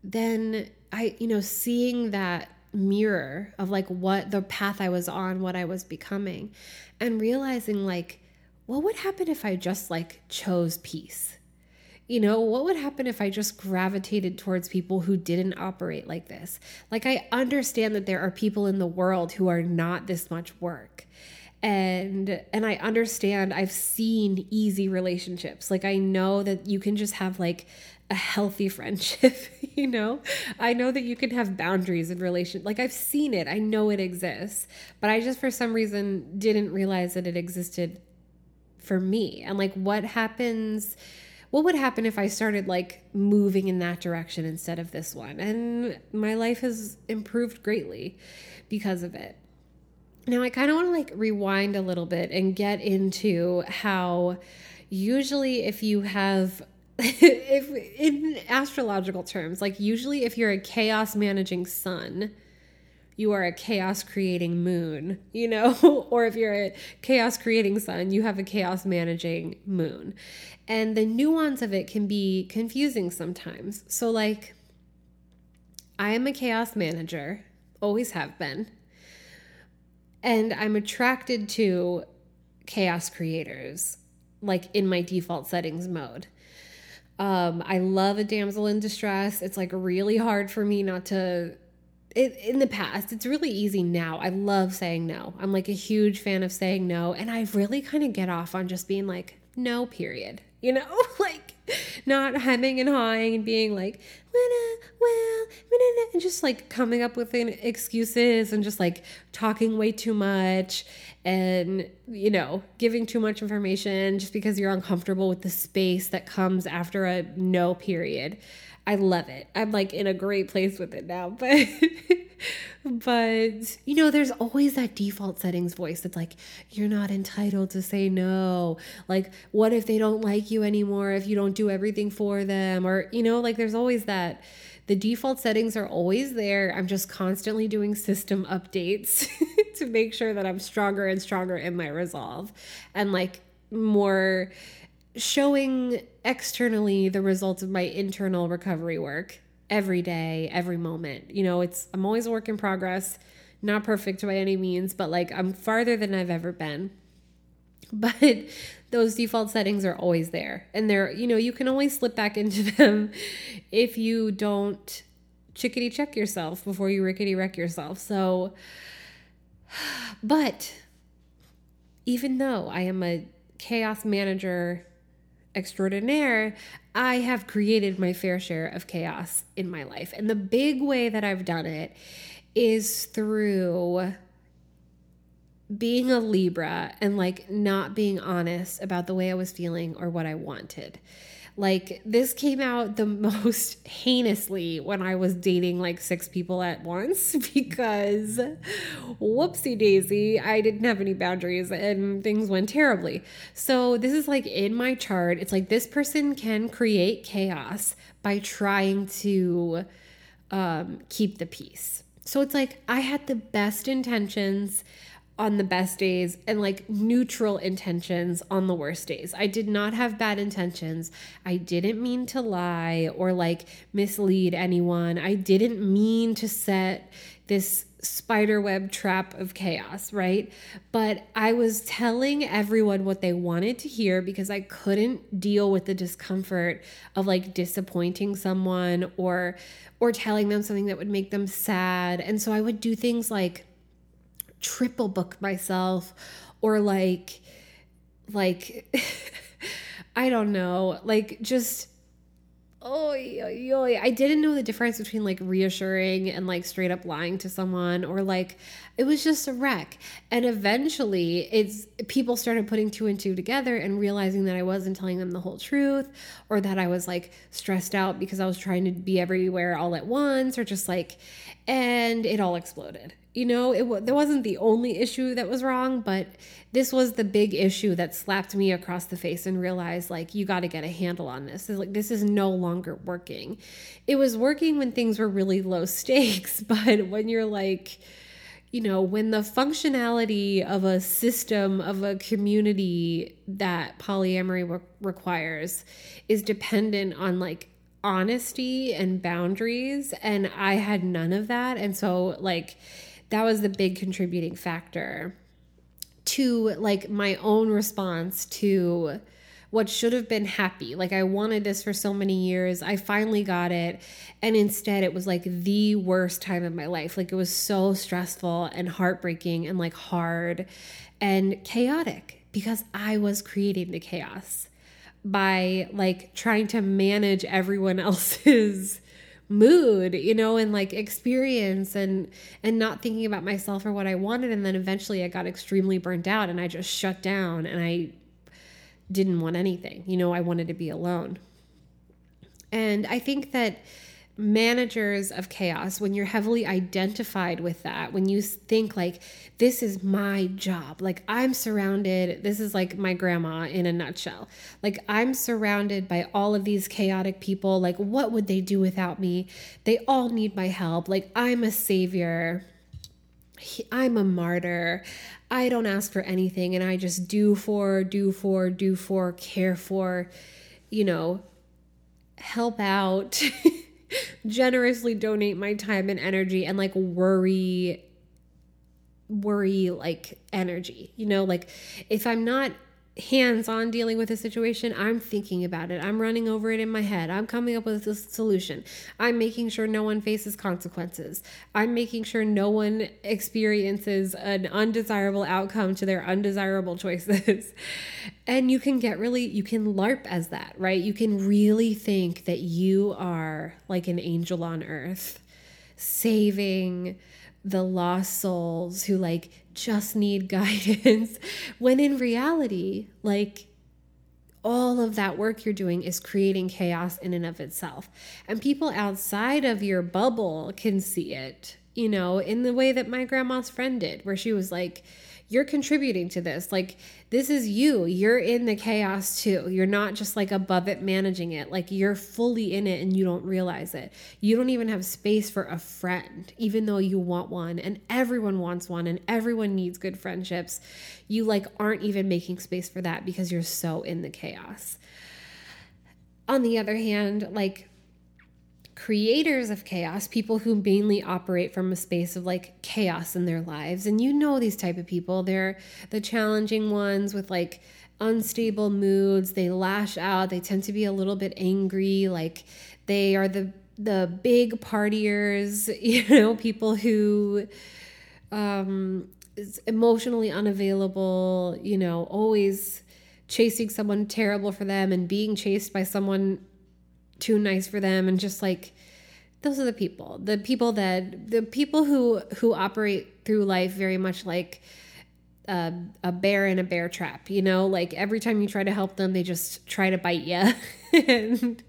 then I, you know, seeing that mirror of like what the path I was on, what I was becoming, and realizing like, what would happen if I just like chose peace? You know, what would happen if I just gravitated towards people who didn't operate like this? Like, I understand that there are people in the world who are not this much work. And and I understand I've seen easy relationships. Like I know that you can just have like a healthy friendship, you know? I know that you can have boundaries in relation. Like I've seen it. I know it exists. But I just for some reason didn't realize that it existed for me. And like what happens what would happen if I started like moving in that direction instead of this one? And my life has improved greatly because of it. Now, I kind of want to like rewind a little bit and get into how usually if you have if in astrological terms, like usually if you're a chaos managing sun, you are a chaos creating moon, you know? or if you're a chaos creating sun, you have a chaos managing moon. And the nuance of it can be confusing sometimes. So, like, I am a chaos manager, always have been. And I'm attracted to chaos creators, like in my default settings mode. Um, I love a damsel in distress. It's like really hard for me not to it, in the past, it's really easy now. I love saying no. I'm like a huge fan of saying no. And I really kind of get off on just being like, no, period. You know, like not hemming and hawing and being like, well, and just like coming up with excuses and just like talking way too much and, you know, giving too much information just because you're uncomfortable with the space that comes after a no period. I love it. I'm like in a great place with it now. But but you know, there's always that default settings voice that's like, you're not entitled to say no. Like, what if they don't like you anymore if you don't do everything for them? Or, you know, like there's always that the default settings are always there. I'm just constantly doing system updates to make sure that I'm stronger and stronger in my resolve and like more showing externally the results of my internal recovery work every day, every moment. You know, it's I'm always a work in progress, not perfect by any means, but like I'm farther than I've ever been. But those default settings are always there. And they're, you know, you can always slip back into them if you don't chickadee check yourself before you rickety wreck yourself. So, but even though I am a chaos manager extraordinaire, I have created my fair share of chaos in my life. And the big way that I've done it is through being a Libra and like not being honest about the way I was feeling or what I wanted. Like this came out the most heinously when I was dating like six people at once because whoopsie daisy, I didn't have any boundaries and things went terribly. So this is like in my chart. It's like this person can create chaos by trying to um, keep the peace. So it's like I had the best intentions on the best days and like neutral intentions on the worst days. I did not have bad intentions. I didn't mean to lie or like mislead anyone. I didn't mean to set this spiderweb trap of chaos, right? But I was telling everyone what they wanted to hear because I couldn't deal with the discomfort of like disappointing someone or or telling them something that would make them sad. And so I would do things like triple book myself or like like I don't know, like just oh I didn't know the difference between like reassuring and like straight up lying to someone or like it was just a wreck. And eventually it's people started putting two and two together and realizing that I wasn't telling them the whole truth or that I was like stressed out because I was trying to be everywhere all at once or just like and it all exploded you know it there wasn't the only issue that was wrong but this was the big issue that slapped me across the face and realized like you got to get a handle on this. It's like this is no longer working. It was working when things were really low stakes but when you're like you know when the functionality of a system of a community that polyamory re- requires is dependent on like honesty and boundaries and I had none of that and so like that was the big contributing factor to like my own response to what should have been happy. Like I wanted this for so many years. I finally got it. And instead it was like the worst time of my life. Like it was so stressful and heartbreaking and like hard and chaotic because I was creating the chaos by like trying to manage everyone else's mood you know and like experience and and not thinking about myself or what i wanted. And then eventually i got extremely burnt out and i just shut down and i didn't want anything. You know i wanted to be alone. And i think that managers of chaos, when you're heavily identified with that, when you think like, this is my job, like I'm surrounded, this is like my grandma in a nutshell. Like I'm surrounded by all of these chaotic people. Like, what would they do without me? They all need my help. Like, I'm a savior. I'm a martyr. I don't ask for anything and I just do for, do for, do for, care for, you know, help out. generously donate my time and energy and like worry worry like energy you know? Like if i'm not hands on dealing with a situation, I'm thinking about it. I'm running over it in my head. I'm coming up with a solution. I'm making sure no one faces consequences. I'm making sure no one experiences an undesirable outcome to their undesirable choices. and you can get really, you can LARP as that, right? You can really think that you are like an angel on earth saving the lost souls who like just need guidance when in reality like all of that work you're doing is creating chaos in and of itself. And people outside of your bubble can see it you know in the way that my grandma's friend did where she was like you're contributing to this. Like, this is you. You're in the chaos too. You're not just like above it managing it. Like, you're fully in it and you don't realize it. You don't even have space for a friend, even though you want one. And everyone wants one and everyone needs good friendships. You like aren't even making space for that because you're so in the chaos. On the other hand, like, creators of chaos, people who mainly operate from a space of like chaos in their lives. And you know these type of people. They're the challenging ones with like unstable moods. They lash out. They tend to be a little bit angry. Like they are the the big partiers, you know, people who um is emotionally unavailable, you know, always chasing someone terrible for them and being chased by someone too nice for them and just like those are the people. The people that the people who who operate through life very much like a, a bear in a bear trap, you know, like every time you try to help them, they just try to bite you. and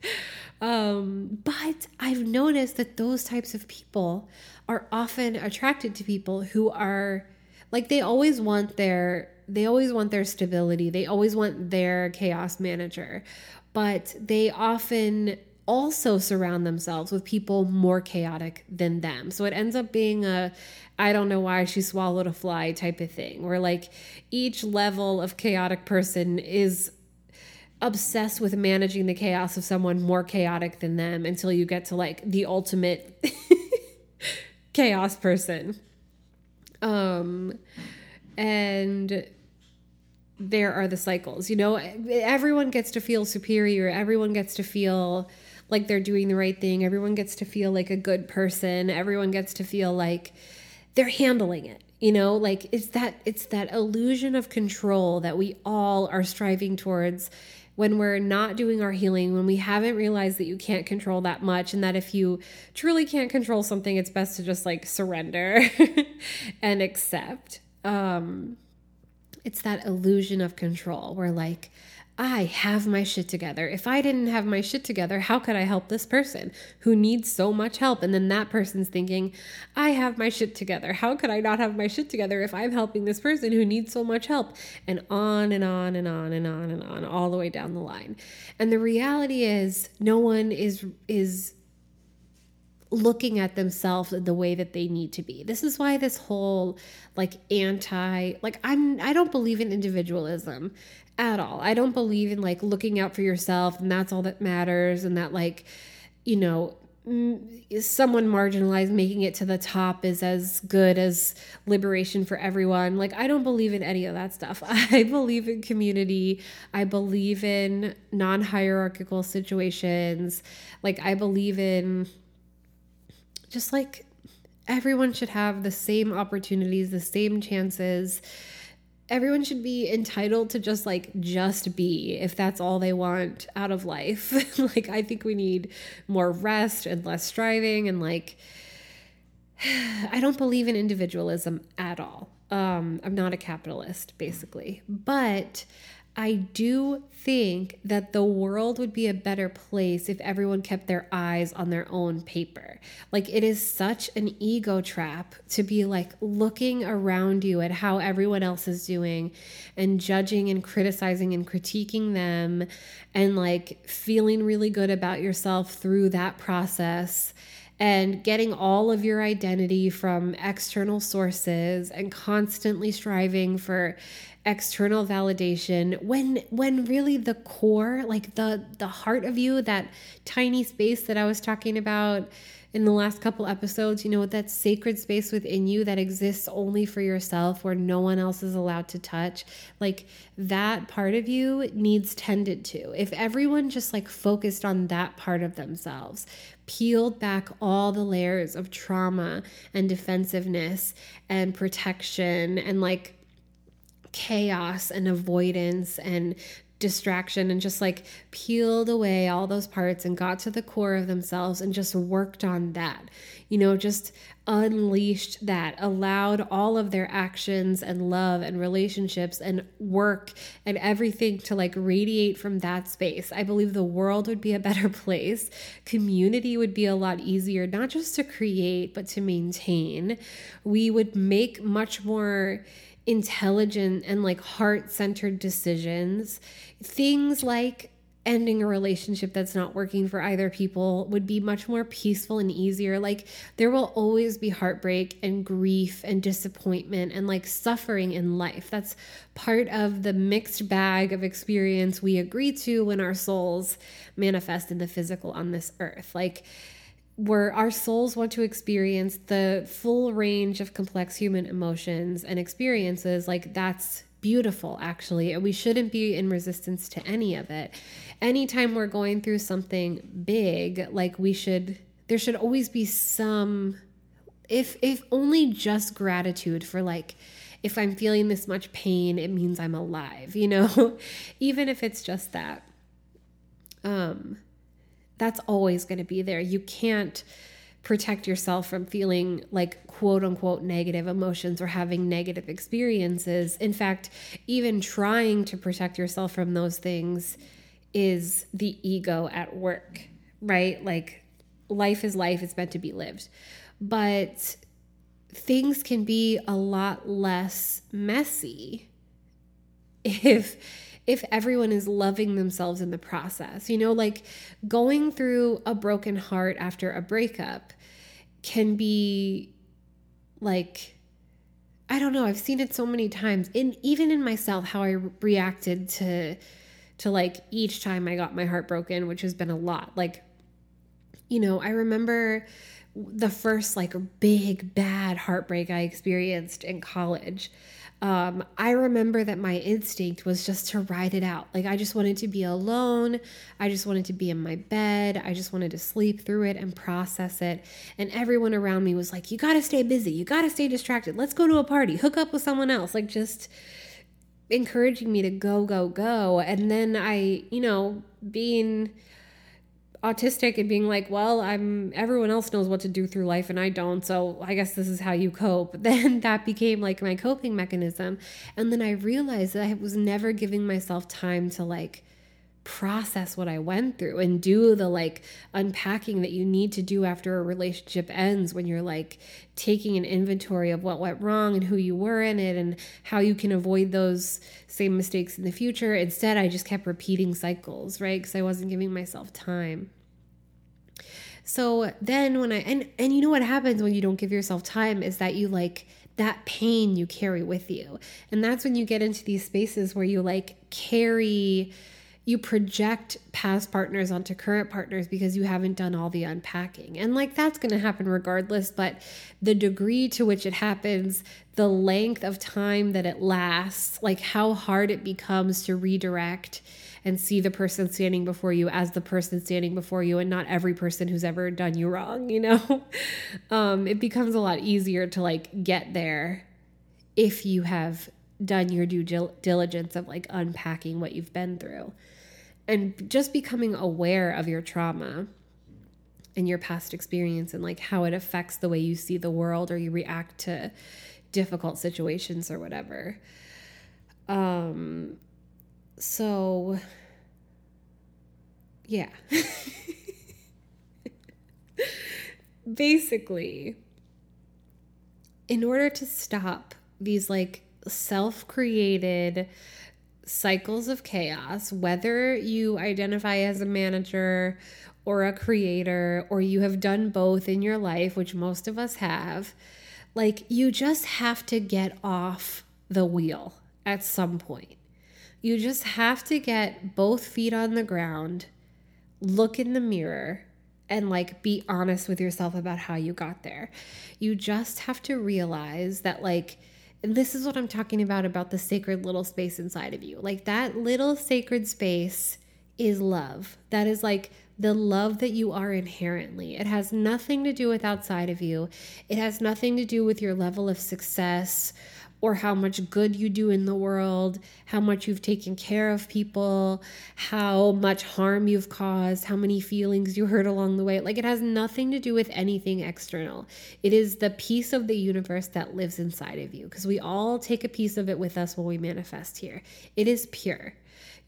um, but I've noticed that those types of people are often attracted to people who are like they always want their they always want their stability. They always want their chaos manager. But they often also surround themselves with people more chaotic than them. So it ends up being a I don't know why she swallowed a fly type of thing, where like each level of chaotic person is obsessed with managing the chaos of someone more chaotic than them until you get to like the ultimate chaos person. Um and there are the cycles. You know, everyone gets to feel superior, everyone gets to feel like they're doing the right thing, everyone gets to feel like a good person, everyone gets to feel like they're handling it you know like it's that it's that illusion of control that we all are striving towards when we're not doing our healing, when we haven't realized that you can't control that much, and that if you truly can't control something, it's best to just like surrender and accept. Um, it's that illusion of control where, like, I have my shit together. If I didn't have my shit together, how could I help this person who needs so much help? And then that person's thinking, I have my shit together. How could I not have my shit together if I'm helping this person who needs so much help? And on and on and on and on and on, all the way down the line. And the reality is, no one is is looking at themselves the way that they need to be. This is why this whole like anti like I'm I don't believe in individualism at all. I don't believe in like looking out for yourself and that's all that matters and that like you know mm, someone marginalized making it to the top is as good as liberation for everyone. Like, I don't believe in any of that stuff. I believe in community. I believe in non hierarchical situations. Like, I believe in just like everyone should have the same opportunities, the same chances. Everyone should be entitled to just like just be if that's all they want out of life. like I think we need more rest and less striving and like I don't believe in individualism at all. Um, I'm not a capitalist, basically. But I do think that the world would be a better place if everyone kept their eyes on their own paper. Like, it is such an ego trap to be like looking around you at how everyone else is doing and judging and criticizing and critiquing them and like feeling really good about yourself through that process and getting all of your identity from external sources and constantly striving for external validation when when really the core like the the heart of you that tiny space that I was talking about in the last couple episodes, you know, that sacred space within you that exists only for yourself where no one else is allowed to touch, like that part of you needs tended to. If everyone just like focused on that part of themselves, peeled back all the layers of trauma and defensiveness and protection and like chaos and avoidance and distraction and just like peeled away all those parts and got to the core of themselves and just worked on that. You know, just unleashed that, allowed all of their actions and love and relationships and work and everything to like radiate from that space. I believe the world would be a better place. Community would be a lot easier, not just to create, but to maintain. We would make much more intelligent and like heart centered decisions. Things like ending a relationship that's not working for either people would be much more peaceful and easier. Like, there will always be heartbreak and grief and disappointment and like suffering in life. That's part of the mixed bag of experience we agree to when our souls manifest in the physical on this earth. Like, where our souls want to experience the full range of complex human emotions and experiences, like that's beautiful actually. And we shouldn't be in resistance to any of it. Anytime we're going through something big like we should there should always be some if if only just gratitude for like if i'm feeling this much pain it means i'm alive you know? Even if it's just that. Um that's always going to be there. You can't protect yourself from feeling like quote unquote negative emotions or having negative experiences. In fact, even trying to protect yourself from those things is the ego at work, right? Like life is life, it's meant to be lived. But things can be a lot less messy if if everyone is loving themselves in the process. You know, like going through a broken heart after a breakup can be like I don't know, I've seen it so many times in even in myself how I reacted to to like each time I got my heart broken, which has been a lot. Like you know, I remember the first like big bad heartbreak I experienced in college. Um, I remember that my instinct was just to ride it out. Like, I just wanted to be alone. I just wanted to be in my bed. I just wanted to sleep through it and process it. And everyone around me was like, You gotta stay busy. You gotta stay distracted. Let's go to a party. Hook up with someone else. Like, just encouraging me to go, go, go. And then I, you know, being autistic and being like, well, I'm everyone else knows what to do through life and I don't, so I guess this is how you cope. Then that became like my coping mechanism. And then I realized that I was never giving myself time to like process what I went through and do the like unpacking that you need to do after a relationship ends when you're like taking an inventory of what went wrong and who you were in it and how you can avoid those same mistakes in the future. Instead, I just kept repeating cycles, right? Because I wasn't giving myself time. So then when I and and you know what happens when you don't give yourself time is that you like that pain you carry with you. And that's when you get into these spaces where you like carry you project past partners onto current partners because you haven't done all the unpacking. And like that's going to happen regardless, but the degree to which it happens, the length of time that it lasts, like how hard it becomes to redirect and see the person standing before you as the person standing before you and not every person who's ever done you wrong, you know? Um, it becomes a lot easier to like get there if you have done your due diligence of like unpacking what you've been through and just becoming aware of your trauma and your past experience and like how it affects the way you see the world or you react to difficult situations or whatever. Um so yeah. Basically, in order to stop these like self created cycles of chaos, whether you identify as a manager or a creator, or you have done both in your life, which most of us have, like you just have to get off the wheel at some point. You just have to get both feet on the ground, look in the mirror, and like be honest with yourself about how you got there. You just have to realize that, like, this is what I'm talking about about the sacred little space inside of you. Like that little sacred space is love. That is like the love that you are inherently. It has nothing to do with outside of you. It has nothing to do with your level of success or how much good you do in the world, how much you've taken care of people, how much harm you've caused, how many feelings you hurt along the way. Like it has nothing to do with anything external. It is the piece of the universe that lives inside of you because we all take a piece of it with us when we manifest here. It is pure.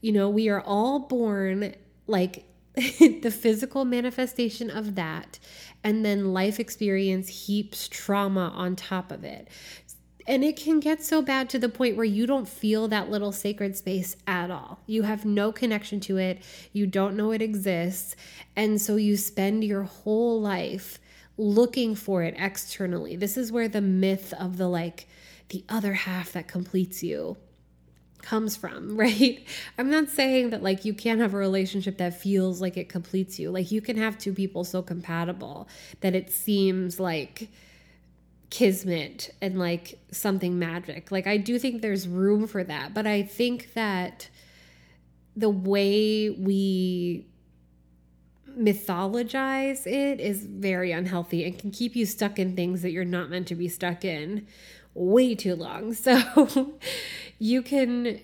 You know, we are all born like the physical manifestation of that and then life experience heaps trauma on top of it. And it can get so bad to the point where you don't feel that little sacred space at all. You have no connection to it. You don't know it exists. And so you spend your whole life looking for it externally. This is where the myth of the like, the other half that completes you comes from, right? I'm not saying that like you can't have a relationship that feels like it completes you. Like you can have two people so compatible that it seems like kismet and like something magic. Like I do think there's room for that, but I think that the way we mythologize it is very unhealthy and can keep you stuck in things that you're not meant to be stuck in way too long. So you can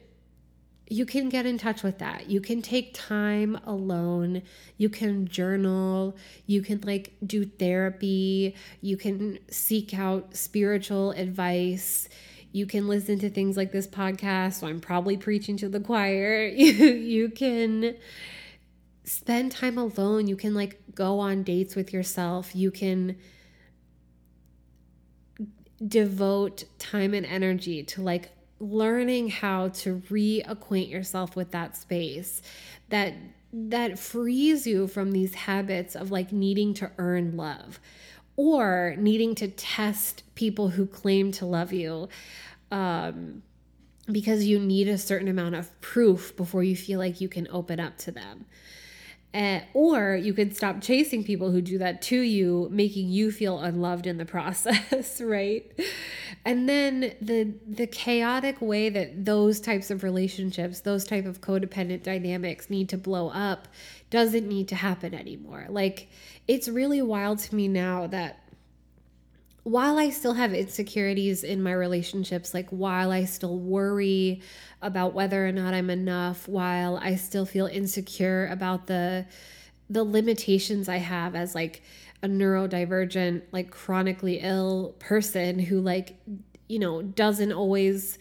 you can get in touch with that. You can take time alone. You can journal. You can like do therapy. You can seek out spiritual advice. You can listen to things like this podcast. So I'm probably preaching to the choir. You, you can spend time alone. You can like go on dates with yourself. You can devote time and energy to like learning how to reacquaint yourself with that space that that frees you from these habits of like needing to earn love or needing to test people who claim to love you um, because you need a certain amount of proof before you feel like you can open up to them. Uh, or you could stop chasing people who do that to you, making you feel unloved in the process, right? And then the the chaotic way that those types of relationships, those type of codependent dynamics need to blow up doesn't need to happen anymore. Like it's really wild to me now that while I still have insecurities in my relationships, like while I still worry about whether or not I'm enough, while I still feel insecure about the the limitations I have as like a neurodivergent, like chronically ill person who like, you know, doesn't always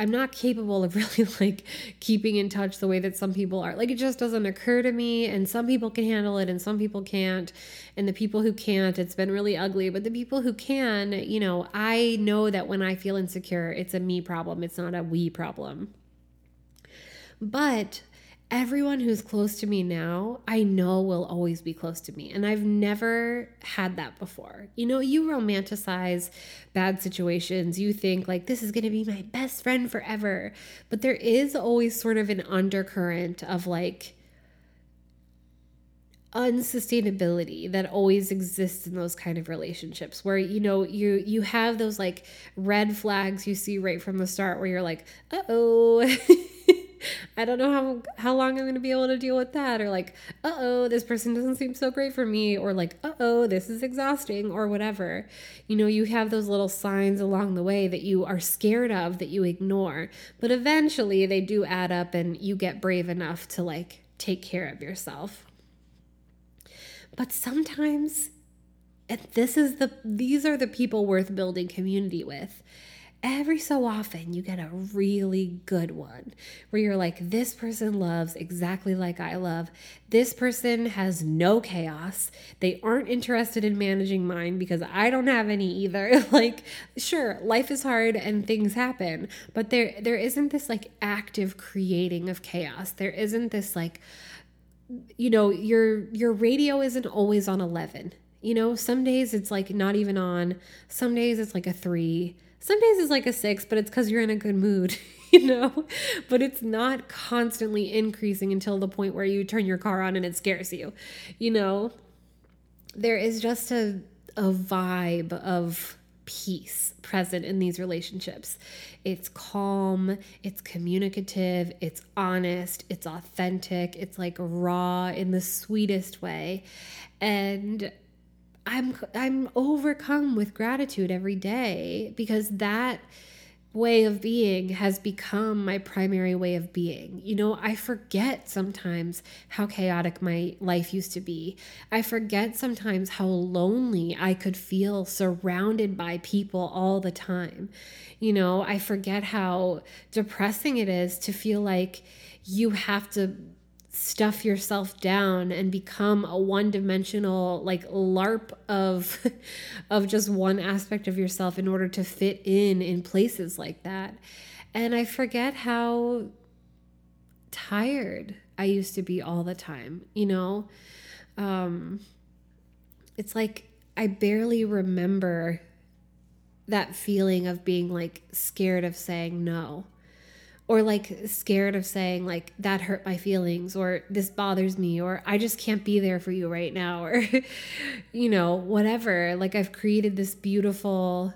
I'm not capable of really like keeping in touch the way that some people are. Like it just doesn't occur to me and some people can handle it and some people can't. And the people who can't, it's been really ugly, but the people who can, you know, I know that when I feel insecure, it's a me problem. It's not a we problem. But everyone who's close to me now, I know will always be close to me. And I've never had that before. You know, you romanticize bad situations. You think, like, this is going to be my best friend forever. But there is always sort of an undercurrent of like, unsustainability that always exists in those kind of relationships where you know you you have those like red flags you see right from the start where you're like uh-oh I don't know how how long I'm going to be able to deal with that or like, "Uh-oh, this person doesn't seem so great for me" or like, "Uh-oh, this is exhausting" or whatever. You know, you have those little signs along the way that you are scared of that you ignore, but eventually they do add up and you get brave enough to like take care of yourself. But sometimes and this is the these are the people worth building community with every so often you get a really good one where you're like, this person loves exactly like I love. This person has no chaos. They aren't interested in managing mine because I don't have any either. like, sure, life is hard and things happen, but there there isn't this like active creating of chaos. There isn't this like you know, your your radio isn't always on 11. You know, some days it's like not even on. Some days it's like a 3 some days it's like a six, but it's because you're in a good mood, you know? But it's not constantly increasing until the point where you turn your car on and it scares you, you know? There is just a, a vibe of peace present in these relationships. It's calm, it's communicative, it's honest, it's authentic, it's like raw in the sweetest way. And I'm I'm overcome with gratitude every day because that way of being has become my primary way of being. You know, I forget sometimes how chaotic my life used to be. I forget sometimes how lonely I could feel surrounded by people all the time. You know, I forget how depressing it is to feel like you have to stuff yourself down and become a one-dimensional like larp of of just one aspect of yourself in order to fit in in places like that. And i forget how tired i used to be all the time you know? Um it's like i barely remember that feeling of being like scared of saying no or like scared of saying like that hurt my feelings or this bothers me or I just can't be there for you right now or you know whatever. Like I've created this beautiful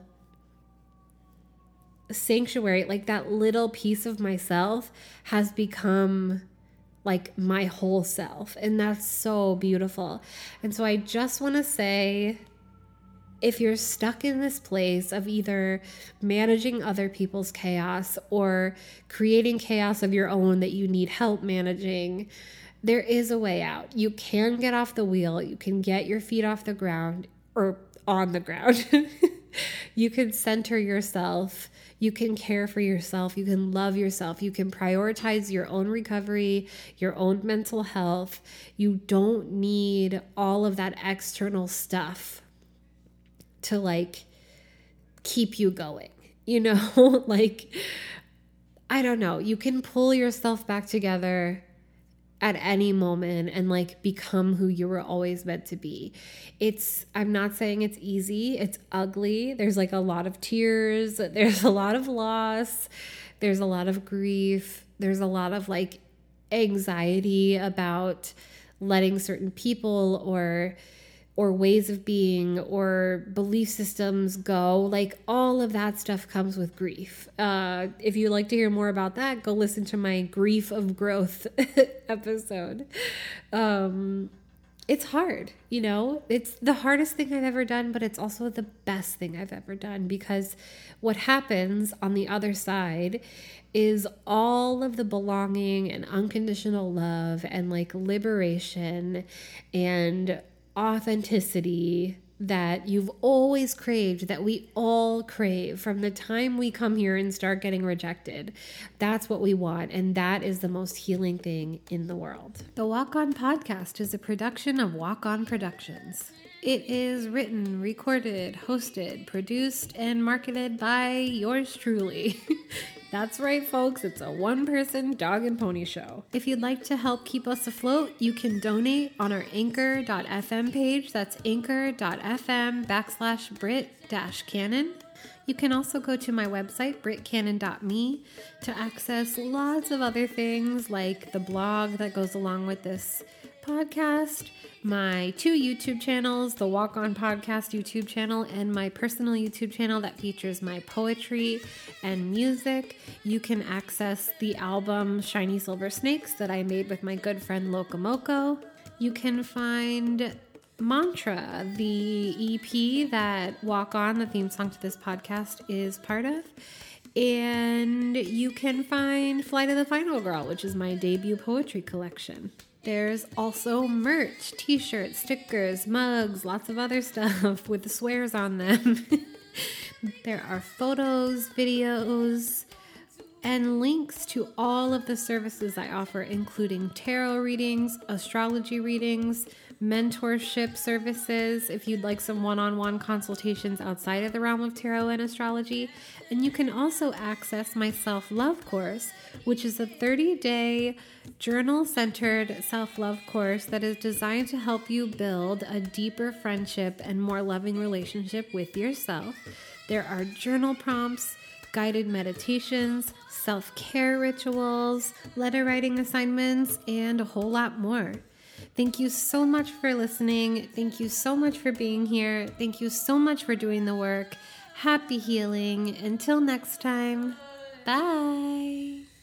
sanctuary like that little piece of myself has become like my whole self and that's so beautiful. And so I just want to say if you're stuck in this place of either managing other people's chaos or creating chaos of your own that you need help managing, there is a way out. You can get off the wheel, you can get your feet off the ground or on the ground. you can center yourself. You can care for yourself. You can love yourself. You can prioritize your own recovery, your own mental health. You don't need all of that external stuff to like keep you going. You know, like, I don't know. You can pull yourself back together at any moment and like become who you were always meant to be. It's, I'm not saying it's easy, it's ugly. There's like a lot of tears, there's a lot of loss, there's a lot of grief, there's a lot of like anxiety about letting certain people or or ways of being or belief systems go. Like all of that stuff comes with grief. Uh, if you'd like to hear more about that, go listen to my Grief of Growth episode. Um, it's hard, you know, it's the hardest thing I've ever done, but it's also the best thing I've ever done because what happens on the other side is all of the belonging and unconditional love and like liberation and authenticity that you've always craved, that we all crave from the time we come here and start getting rejected. That's what we want, and that is the most healing thing in the world. The Walk On podcast is a production of Walk On Productions. It is written, recorded, hosted, produced, and marketed by yours truly. That's right, folks. It's a one person dog and pony show. If you'd like to help keep us afloat, you can donate on our anchor.fm page. That's anchor.fm backslash Britt dash Cannon. You can also go to my website, brittcannon.me, to access lots of other things like the blog that goes along with this podcast, my two YouTube channels, the Walk On Podcast YouTube channel, and my personal YouTube channel that features my poetry and music. You can access the album Shiny Silver Snakes that I made with my good friend Locomoco. You can find Mantra, the EP that Walk On, the theme song to this podcast, is part of. And you can find Flight of the Final Girl, which is my debut poetry collection. There's also merch, t shirts, stickers, mugs, lots of other stuff with the swears on them. there are photos, videos, and links to all of the services I offer, including tarot readings, astrology readings, mentorship services if you'd like some one on one consultations outside of the realm of tarot and astrology. And you can also access my self love course, which is a 30 day journal centered self love course that is designed to help you build a deeper friendship and more loving relationship with yourself. There are journal prompts guided meditations, self care rituals, letter writing assignments, and a whole lot more. Thank you so much for listening. Thank you so much for being here. Thank you so much for doing the work. Happy healing. Until next time, bye.